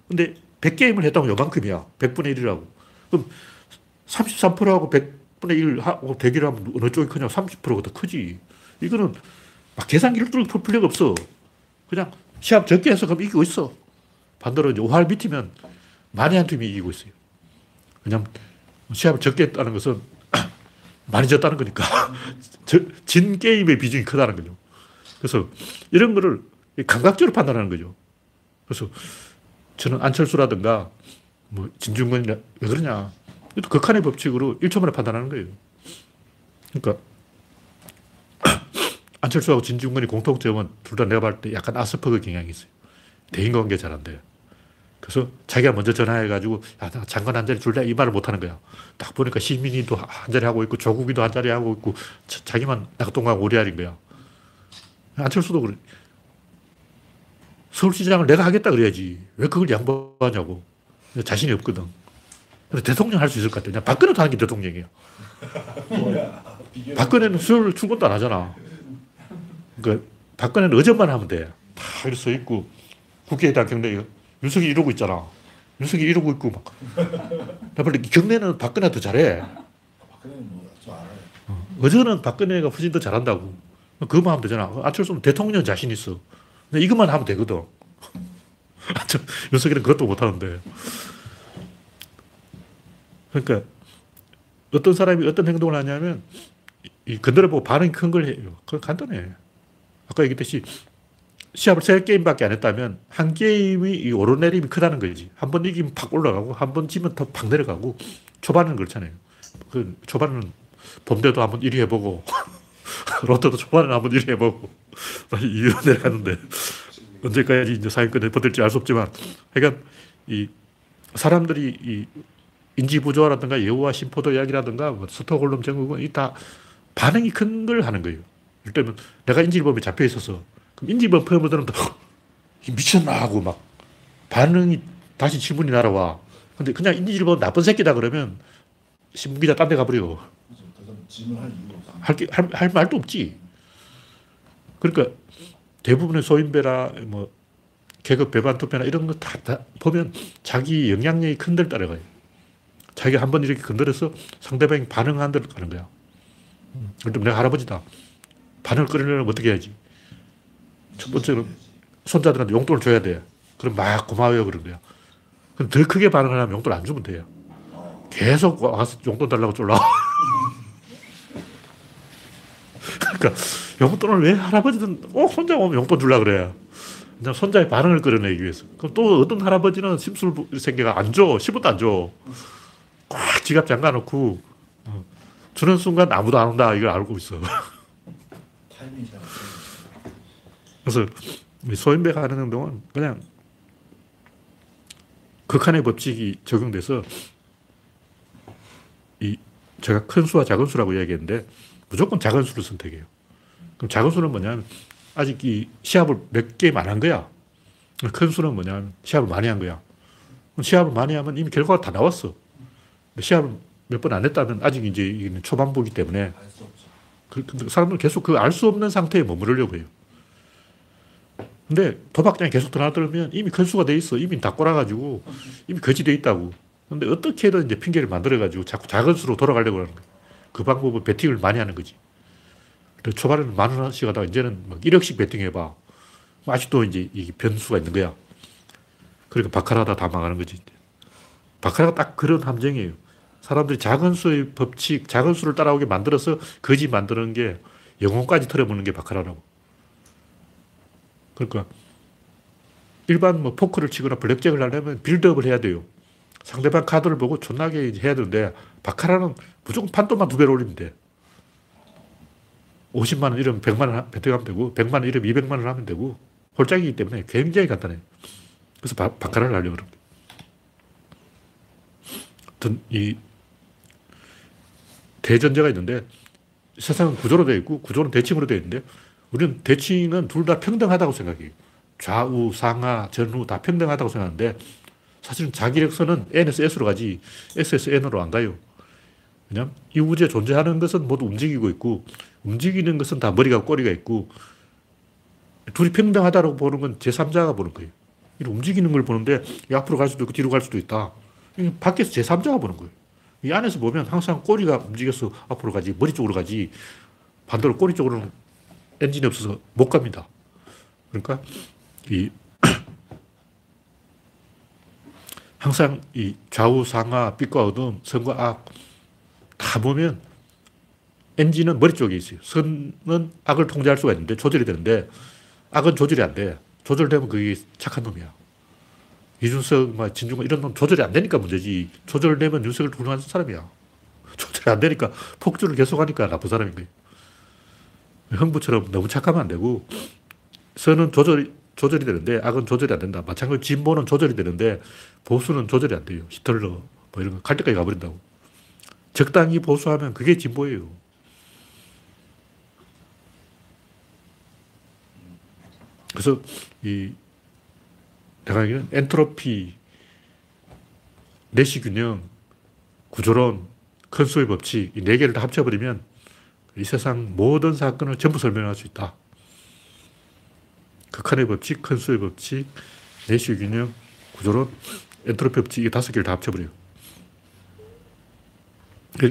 근데 100게임을 했다면 요만큼이야. 100분의 1이라고. 그럼 33%하고 100분의 1 하고 100일 하면 어느 쪽이 크냐? 30%가 더 크지. 이거는 막 계산기를 풀 필요가 없어. 그냥 시합 적게 해서 그럼 이기고 있어. 반대로 이제 5할 밑이면 많이 한 팀이 이기고 있어요. 왜냐면 시합을 적게 했다는 것은 많이 졌다는 거니까. 저- 진 게임의 비중이 크다는 거죠. 그래서 이런 거를 감각적으로 판단하는 거죠. 그래서 저는 안철수라든가 뭐 진중권이나 왜 그러냐. 이것도 극한의 법칙으로 1초 만에 판단하는 거예요. 그러니까 안철수하고 진중권이 공통점은 둘 다 내가 봤을 때 약간 아스퍼그 경향이 있어요. 대인관계 잘안 돼요. 그래서 자기가 먼저 전화해가지고 야, 나 장관 한 자리 줄래? 이 말을 못 하는 거야. 딱 보니까 시민이도 한 자리 하고 있고 조국이도 한 자리 하고 있고 자, 자기만 낙동강 오리알인 거야. 안철수도 그래. 서울시장을 내가 하겠다 그래야지. 왜 그걸 양보하냐고. 자신이 없거든. 근데 대통령 할 수 있을 것 같아. 그냥 박근혜도 하는 게? 비교. 박근혜는 수요일 출근도 안 하잖아. 그러니까 박근혜는 어제만 하면 돼. 다 이렇게 서 있고 국회에 대한 경례 윤석이 이러고 있잖아. 윤석이 이러고 있고 막. 나 빨리 경례는 박근혜가 더 잘해. 박근혜는 뭐저 알아요. 어제는 박근혜가 훨씬 더 잘한다고. 그것만 하면 되잖아. 안철수는 대통령 자신 있어. 이것만 하면 되거든. 윤석열은 그것도 못 하는데. 그러니까 어떤 사람이 어떤 행동을 하냐면 이 건드려 보고 반응이 큰 걸 해요. 그건 간단해. 아까 얘기했듯이 시합을 세 게임밖에 안 했다면 한 게임이 이 오르내림이 크다는 거지. 한 번 이기면 팍 올라가고 한 번 지면 더팍 내려가고 초반은 그렇잖아요. 그 초반은 봄대도 한번 1위 해보고 롯데도 초반에 한번 1위 해보고 2위로 내려갔는데 언제까지 이제 사인권을 버틸지 알 수 없지만 하여간 이 사람들이 이 인지 부조화라든가 여호와 심포도 이야기라든가 뭐 스톡홀름 증후군 이 다 반응이 큰 걸 하는 거예요. 들면 내가 인지범에 잡혀 있어서 그럼 인지범 폐허들은 미쳤나 하고 막 반응이 다시 질문이 날아와. 근데 그냥 인지범 나쁜 새끼다 그러면 신문기자 딴 데 가버려. 할, 게, 할, 할 말도 없지. 그러니까 대부분의 소인배나 뭐 계급 배반 투표나 이런 거 다, 다 보면 자기 영향력이 큰 데를 따라가요. 자기가 한 번 이렇게 건드려서 상대방이 반응한 대로 가는 거야. 그럼 내가 할아버지다. 반응을 끌으려면 어떻게 해야지? 첫 번째는 손자들한테 용돈을 줘야 돼. 그럼 막 고마워요 그런 거야. 그럼 더 크게 반응을 하면 용돈 안 주면 돼요. 계속 와서 용돈 달라고 쫄라. 그러니까 용돈을 왜 할아버지든 꼭 손자 오면 용돈 주려 그래. 그냥 손자의 반응을 끌어내기 위해서. 그럼 또 어떤 할아버지는 심술 생겨가 안 줘. 10원도 안 줘. 꽉 지갑 잠가 놓고 어, 주는 순간 아무도 안 온다. 이걸 알고 있어. 그래서 이 소인배가 하는 행동은 그냥 극한의 법칙이 적용돼서 이 제가 큰 수와 작은 수라고 이야기했는데 무조건 작은 수를 선택해요. 그럼 작은 수는 뭐냐면 아직 이 시합을 몇 게임 안 한 거야. 큰 수는 뭐냐면 시합을 많이 한 거야. 시합을 많이 하면 이미 결과가 다 나왔어. 시합을 몇 번 안 했다면 아직 이제 초반부기 때문에. 그, 사람들은 계속 그 알 수 없는 상태에 머무르려고 해요. 근데 도박장에 계속 드나들면 이미 큰수가 돼 있어. 이미 다 꼬라가지고 이미 거지 돼 있다고. 근데 어떻게든 이제 핑계를 만들어가지고 자꾸 작은 수로 돌아가려고 하는 거예요. 그 방법은 베팅을 많이 하는 거지. 초반에는 만 원씩 하다가 이제는 막 1억씩 베팅해봐. 뭐 아직도 이제 이게 변수가 있는 거야. 그러니까 바카라다 다 망하는 거지. 바카라가 딱 그런 함정이에요. 사람들이 작은 수의 법칙, 작은 수를 따라오게 만들어서 거지 만드는 게 영혼까지 털어보는 게 바카라라고. 그러니까 일반 뭐 포커를 치거나 블랙잭을 하려면 build-up을 해야 돼요. 상대방 카드를 보고 존나게 해야 되는데 바카라는 무조건 판돈만 두 배로 올리면 돼. 50만 원 이러면 100만 원 베팅하면 되고 100만 원 이러면 200만 원 하면 되고 홀짝이기 때문에 굉장히 간단해요. 그래서 바, 바카라를 하려고 그럽니다. 이 대전제가 있는데 세상은 구조로 되어 있고 구조는 대칭으로 되어 있는데 우리는 대칭은 둘 다 평등하다고 생각해요. 좌우, 상하, 전후 다 평등하다고 생각하는데 사실은 자기력선은 n에서 s로 가지 s에서 n으로 안 가요. 왜냐면 이 우주에 존재하는 것은 모두 움직이고 있고 움직이는 것은 다 머리가 꼬리가 있고 둘이 평등하다고 보는 건 제3자가 보는 거예요. 이렇게 움직이는 걸 보는데 앞으로 갈 수도 있고 뒤로 갈 수도 있다. 밖에서 제3자가 보는 거예요. 이 안에서 보면 항상 꼬리가 움직여서 앞으로 가지 머리 쪽으로 가지 반대로 꼬리 쪽으로는 엔진이 없어서 못 갑니다. 그러니까 이 항상 이 좌우 상하 빛과 어둠 선과 악 다 보면 엔진은 머리 쪽에 있어요. 선은 악을 통제할 수가 있는데 조절이 되는데 악은 조절이 안 돼. 조절되면 그게 착한 놈이야. 이준석, 막 진중권 이런 놈 조절이 안 되니까 문제지. 조절되면 윤석을 훌륭한 사람이야. 조절이 안 되니까 폭주를 계속하니까 나쁜 사람인 거예요. 흥부처럼 너무 착하면 안 되고 선은 조절이 조절이 되는데 악은 조절이 안 된다. 마찬가지로 진보는 조절이 되는데 보수는 조절이 안 돼요. 히틀러 뭐 이런 거 갈 때까지 가버린다고. 적당히 보수하면 그게 진보예요. 그래서 이 내가 얘기는 엔트로피, 내시 균형, 구조론, 큰 수의 법칙 이 네 개를 다 합쳐버리면 이 세상 모든 사건을 전부 설명할 수 있다. 극한의 법칙, 큰 수의 법칙, 내시 균형, 구조론, 엔트로피 법칙 이 다섯 개를 다 합쳐버려요.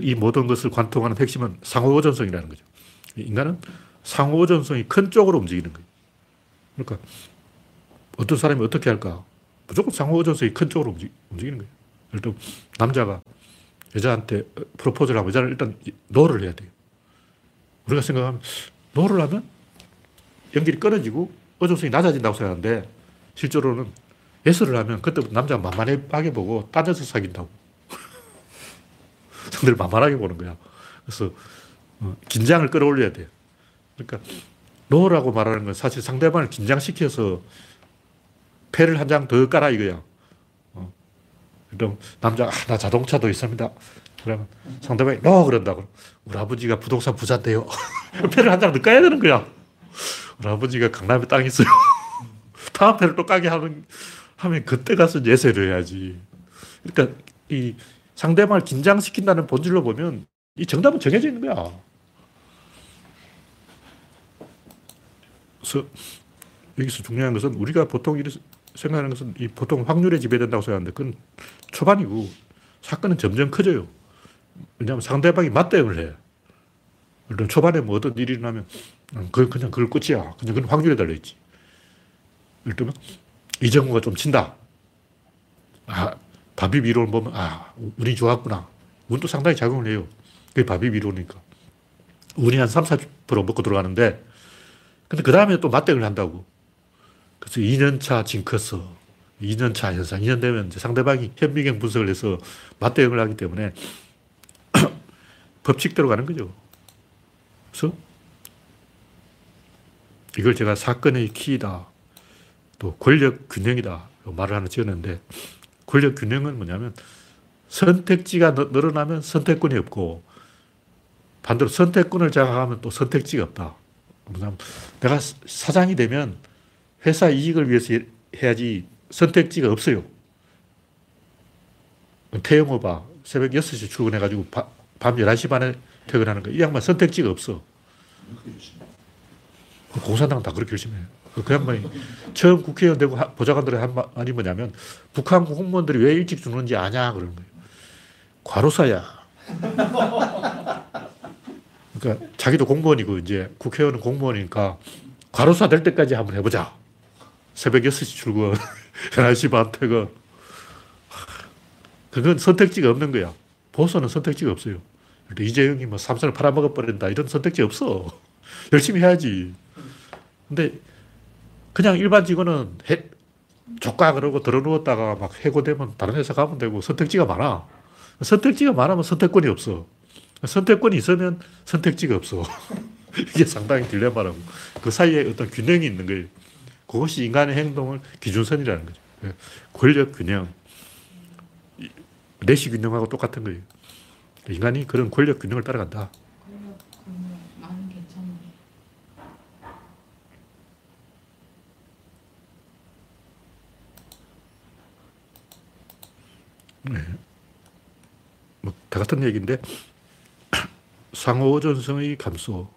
이 모든 것을 관통하는 핵심은 상호전성이라는 거죠. 인간은 상호의존성이 큰 쪽으로 움직이는 거예요. 그러니까 어떤 사람이 어떻게 할까? 무조건 상호의존성이 큰 쪽으로 움직 이는 거예요. 예를 남자가 여자한테 프로포즈를 하면 여자는 일단 no를 해야 돼요. 우리가 생각하면 no를 하면 연결이 끊어지고 의존성이 낮아진다고 생각하는데 실제로는 yes를 하면 그때부터 남자가 만만하게 보고 따져서 사귄다고. 상대를 만만하게 보는 거야. 그래서 어, 긴장을 끌어올려야 돼요. 그러니까 no라고 말하는 건 사실 상대방을 긴장시켜서 패를 한 장 더 까라 이거야. 어. 그럼 남자가 아, 나 자동차도 있습니다. 그러면 상대방이 no 그런다고. 우리 아버지가 부동산 부자인데요. 패를 한 장 더 까야 되는 거야. 우리 아버지가 강남에 땅 있어요. 다음 패를 또 까게 하는 하면 그때 가서 yes를 해야지. 그러니까 이 상대방을 긴장시킨다는 본질로 보면 이 정답은 정해져 있는 거야. 그래서 여기서 중요한 것은 우리가 보통 이렇게 생각하는 것은 이 보통 확률에 지배된다고 생각하는데 그건 초반이고 사건은 점점 커져요. 왜냐하면 상대방이 맞대응을 해. 예를 들면 초반에 뭐 어떤 일이 일어나면 음, 그 그냥 그걸 끝이야. 그냥 그건 확률에 달려있지. 예를 이정우가 좀 친다. 아, 바비 이론을 보면 아, 운이 좋았구나. 운도 상당히 작용을 해요. 그게 바비 이론이니까. 운이 한 3, 40% 먹고 들어가는데 근데 그 다음에 또 맞대응을 한다고. 그래서 2년차 징크스, 2년차 현상, 2년 되면 이제 상대방이 현미경 분석을 해서 맞대응을 하기 때문에 법칙대로 가는 거죠. 그래서 이걸 제가 사건의 키이다. 또 권력 균형이다. 말을 하나 지었는데 권력 균형은 뭐냐면 선택지가 늘어나면 선택권이 없고 반대로 선택권을 장악하면 또 선택지가 없다. 뭐냐면 내가 사장이 되면 회사 이익을 위해서 해야지 선택지가 없어요. 태영호 봐. 새벽 6시 출근해가지고 밤 11시 반에 퇴근하는 거. 이 양반 선택지가 없어. 공산당은 다 그렇게 열심히 해요. 그 양반이 처음 국회의원 되고 보좌관들의 한 말이 뭐냐면 북한 공무원들이 왜 일찍 죽는지 아냐 그러는 거예요. 과로사야. 그러니까 자기도 공무원이고 이제 국회의원은 공무원이니까 과로사 될 때까지 한번 해보자. 새벽 6시 출근, 11시 반 퇴근. 그건 선택지가 없는 거야. 보수는 선택지가 없어요. 이재용이 뭐 삼성을 팔아먹어 버린다. 이런 선택지 없어. 열심히 해야지. 근데 그냥 일반 직원은 해, 조까 그러고 들어 누웠다가 막 해고되면 다른 회사 가면 되고 선택지가 많아. 선택지가 많으면 선택권이 없어. 선택권이 있으면 선택지가 없어. 이게 상당히 딜레마라고. 그 사이에 어떤 균형이 있는 거예요. 그것이 인간의 행동을 기준선이라는 거죠. 예. 권력 균형. 내시 균형하고 똑같은 거예요. 인간이 그런 권력 균형을 따라간다. 네. 뭐, 다 같은 얘기인데, 상호전성의 감소.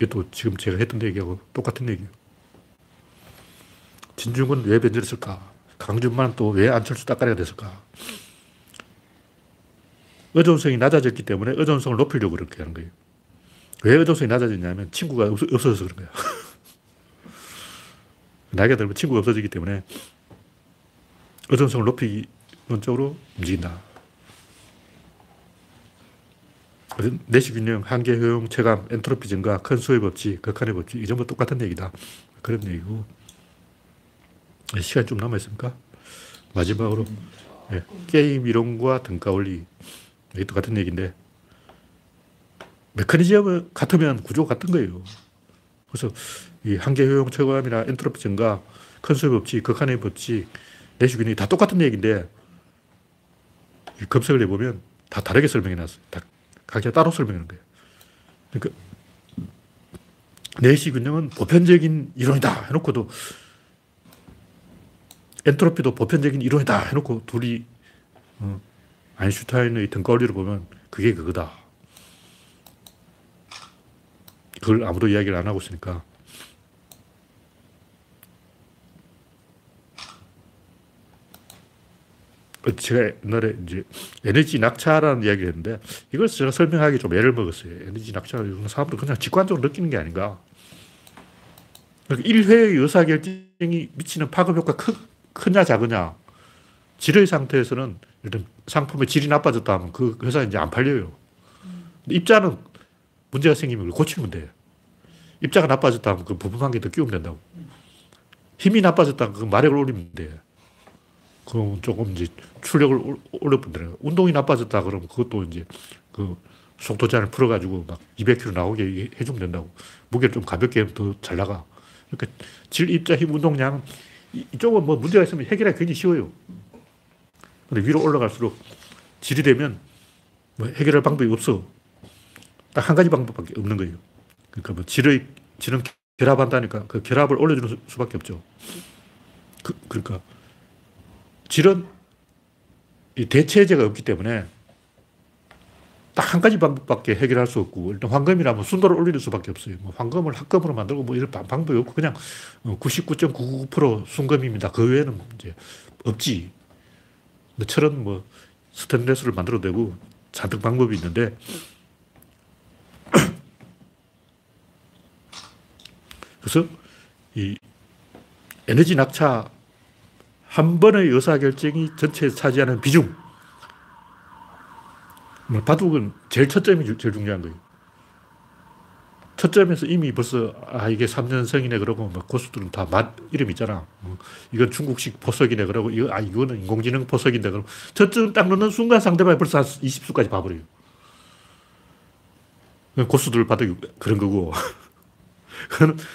이것도 지금 제가 했던 얘기하고 똑같은 얘기예요. 진중은 왜 변절했을까? 강준만 또 왜 안철수 따까리가 됐을까? 의존성이 낮아졌기 때문에 의존성을 높이려고 그렇게 하는 거예요. 왜 의존성이 낮아졌냐면 친구가 없, 어져서 그런 거야. 나이가 들면 친구가 없어지기 때문에 의존성을 높이는 쪽으로 움직인다. 내시 균형, 한계 효용, 체감, 엔트로피 증가, 큰 수의 법칙, 극한의 법칙, 이 전부 똑같은 얘기다. 그런 얘기고. 시간이 좀 남아있습니까? 마지막으로, 네. 게임 이론과 등가 원리. 이것도 같은 얘기인데, 메커니즘은 같으면 구조가 같은 거예요. 그래서 이 한계 효용 체감이나 엔트로피 증가, 큰 수의 법칙, 극한의 법칙, 내시 균형이 다 똑같은 얘기인데, 검색을 해보면 다 다르게 설명해 놨어요. 다 각자 따로 설명하는 거예요. 그러니까 내시 균형은 보편적인 이론이다 해놓고도 엔트로피도 보편적인 이론이다 해놓고 둘이 어, 아인슈타인의 등거리를 보면 그게 그거다. 그걸 아무도 이야기를 안 하고 있으니까 제가 옛날에 이제 에너지 낙차라는 이야기를 했는데 이걸 제가 설명하기 좀 애를 먹었어요. 에너지 낙차를 사람들 그냥 직관적으로 느끼는 게 아닌가. 그러니까 1회의 의사결정이 미치는 파급 효과 크, 크냐 작으냐. 질의 상태에서는 일단 상품의 질이 나빠졌다 하면 그 회사 이제 안 팔려요. 입자는 문제가 생기면 고치면 돼. 입자가 나빠졌다 하면 그 부품 한 개 더 끼우면 된다고. 힘이 나빠졌다 하면 그 마력을 올리면 돼. 그럼 조금 이제 출력을 올려본다는 운동이 나빠졌다 그러면 그것도 이제 그 속도 제한을 풀어가지고 막 200km 나오게 해주면 된다고. 무게를 좀 가볍게 하면 더 잘 나가. 그러니까 질, 입자, 힘, 운동량 이쪽은 뭐 문제가 있으면 해결하기 굉장히 쉬워요. 근데 위로 올라갈수록 질이 되면 뭐 해결할 방법이 없어. 딱 한 가지 방법밖에 없는 거예요. 그러니까 뭐 질의, 질은 결합한다니까 그 결합을 올려주는 수 밖에 없죠. 그, 그러니까 질은 이 대체제가 없기 때문에 딱 한 가지 방법밖에 해결할 수 없고 일단 황금이라면 순도를 올릴 수밖에 없어요. 뭐 황금을 합금으로 만들고 뭐 이런 방- 방법이 없고 그냥 99.99% 순금입니다. 그 외에는 이제 없지. 철은 뭐 스테인레스를 만들어도 되고 잔뜩 방법이 있는데 그래서 이 에너지 낙차 한 번의 의사결정이 전체에 차지하는 비중 뭐 바둑은 제일 첫 점이 주- 제일 중요한 거예요. 첫 점에서 이미 벌써 아 이게 3년생이네 그러고 막 고수들은 다 맛 이름 있잖아. 뭐 이건 중국식 보석이네 그러고 이거 아 이거는 인공지능 보석인데 그럼 첫점 딱 넣는 순간 상대방이 벌써 한 20수까지 봐버려요. 고수들 바둑이 그런 거고.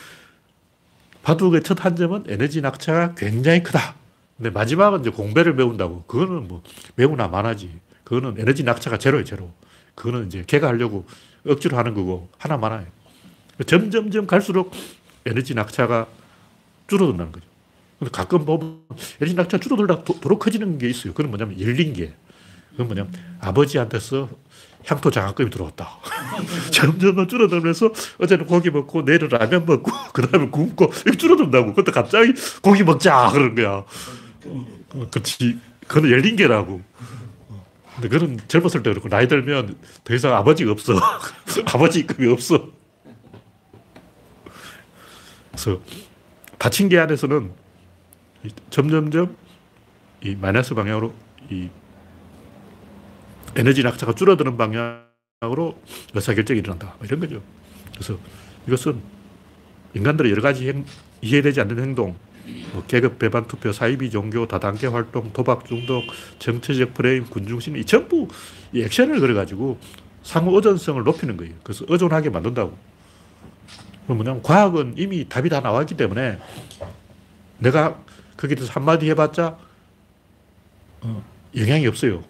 바둑의 첫 한 점은 에너지 낙차가 굉장히 크다. 근데 마지막은 이제 공배를 배운다고. 그거는 뭐 매우나 많아지. 그거는 에너지 낙차가 제로예요, 제로. 그거는 이제 걔가 하려고 억지로 하는 거고 하나 많아요. 점점점 갈수록 에너지 낙차가 줄어든다는 거죠. 근데 가끔 보면 에너지 낙차가 줄어들다 도- 도로 커지는 게 있어요. 그건 뭐냐면 열린 게. 그건 뭐냐면 아버지한테서 향토 장학금이 들어왔다. 점점 줄어들면서 어제는 고기 먹고 내일은 라면 먹고 그 다음에 굶고 줄어든다고. 근데 갑자기 고기 먹자 그러는 거야. 어, 그렇지. 그건 열린 게라고. 어. 근데 그런 젊었을 때 그렇고 나이 들면 더 이상 아버지가 없어. 아버지급이 없어. 그래서 닫힌 게 안에서는 이 점점점 이 마이너스 방향으로 이 에너지 낙차가 줄어드는 방향으로 의사결정이 일어난다. 뭐 이런 거죠. 그래서 이것은 인간들의 여러 가지 행, 이해되지 않는 행동, 뭐 계급 배반 투표, 사이비 종교, 다단계 활동, 도박 중독, 정치적 프레임, 군중심, 이 전부 이 액션을 그려가지고 상호 의존성을 높이는 거예요. 그래서 의존하게 만든다고. 뭐냐면 과학은 이미 답이 다 나왔기 때문에 내가 거기에 대해서 한마디 해봤자 어, 영향이 없어요.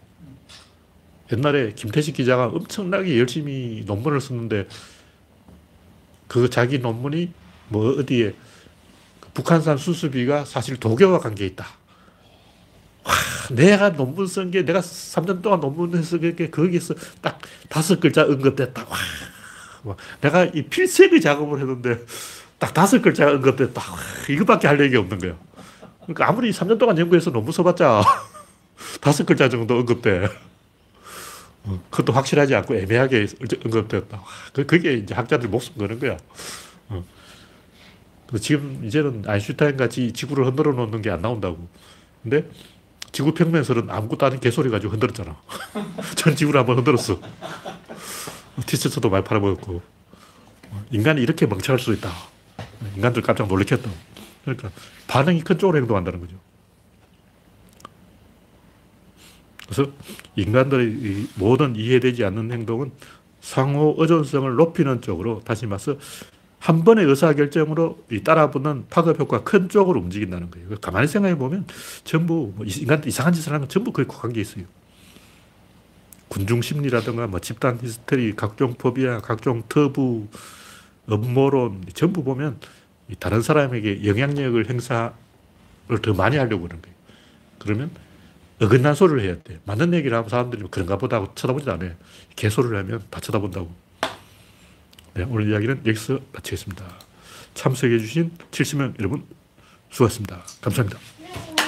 옛날에 김태식 기자가 엄청나게 열심히 논문을 썼는데 그 자기 논문이 뭐 어디에 북한산 수수비가 사실 도교와 관계 있다. 와, 내가 논문 쓴 게 내가 3년 동안 논문을 쓴게 거기서 딱 다섯 글자 언급됐다. 와, 와, 내가 이 필색의 작업을 했는데 딱 다섯 글자 언급됐다. 와, 이거밖에 할 얘기 없는 거야. 그러니까 아무리 3년 동안 연구해서 논문 써봤자 다섯 글자 정도 언급돼. 어, 그것도 확실하지 않고 애매하게 언급되었다. 와, 그- 그게 이제 학자들 목숨 거는 거야. 어. 지금 이제는 아인슈타인 같이 지구를 흔들어 놓는 게 안 나온다고. 근데 지구 평면설은 아무것도 아닌 개소리 가지고 흔들었잖아. 전 지구를 한번 흔들었어. 티셔츠도 많이 팔아먹었고. 어, 인간이 이렇게 멍청할 수 있다. 인간들 깜짝 놀랐겠다. 그러니까 반응이 큰 쪽으로 행동한다는 거죠. 그래서 인간들의 이 모든 이해되지 않는 행동은 상호 의존성을 높이는 쪽으로 다시 말해서 한 번의 의사결정으로 이 따라붙는 파급 효과 큰 쪽으로 움직인다는 거예요. 가만히 생각해 보면 전부 뭐 인간 이상한 짓을 하는 건 전부 그에 관계 있어요. 군중 심리라든가 뭐 집단 히스테리, 각종 포비아, 각종 터부, 음모론 전부 보면 이 다른 사람에게 영향력을 행사를 더 많이 하려고 하는 거예요. 그러면 어긋난 소리를 해야 돼. 맞는 얘기를 하면 사람들이 뭐 그런가 보다 하고 쳐다보지도 않아요. 개소리를 하면 다 쳐다본다고. 네, 오늘 이야기는 여기서 마치겠습니다. 참석해주신 70명 여러분 수고하셨습니다. 감사합니다.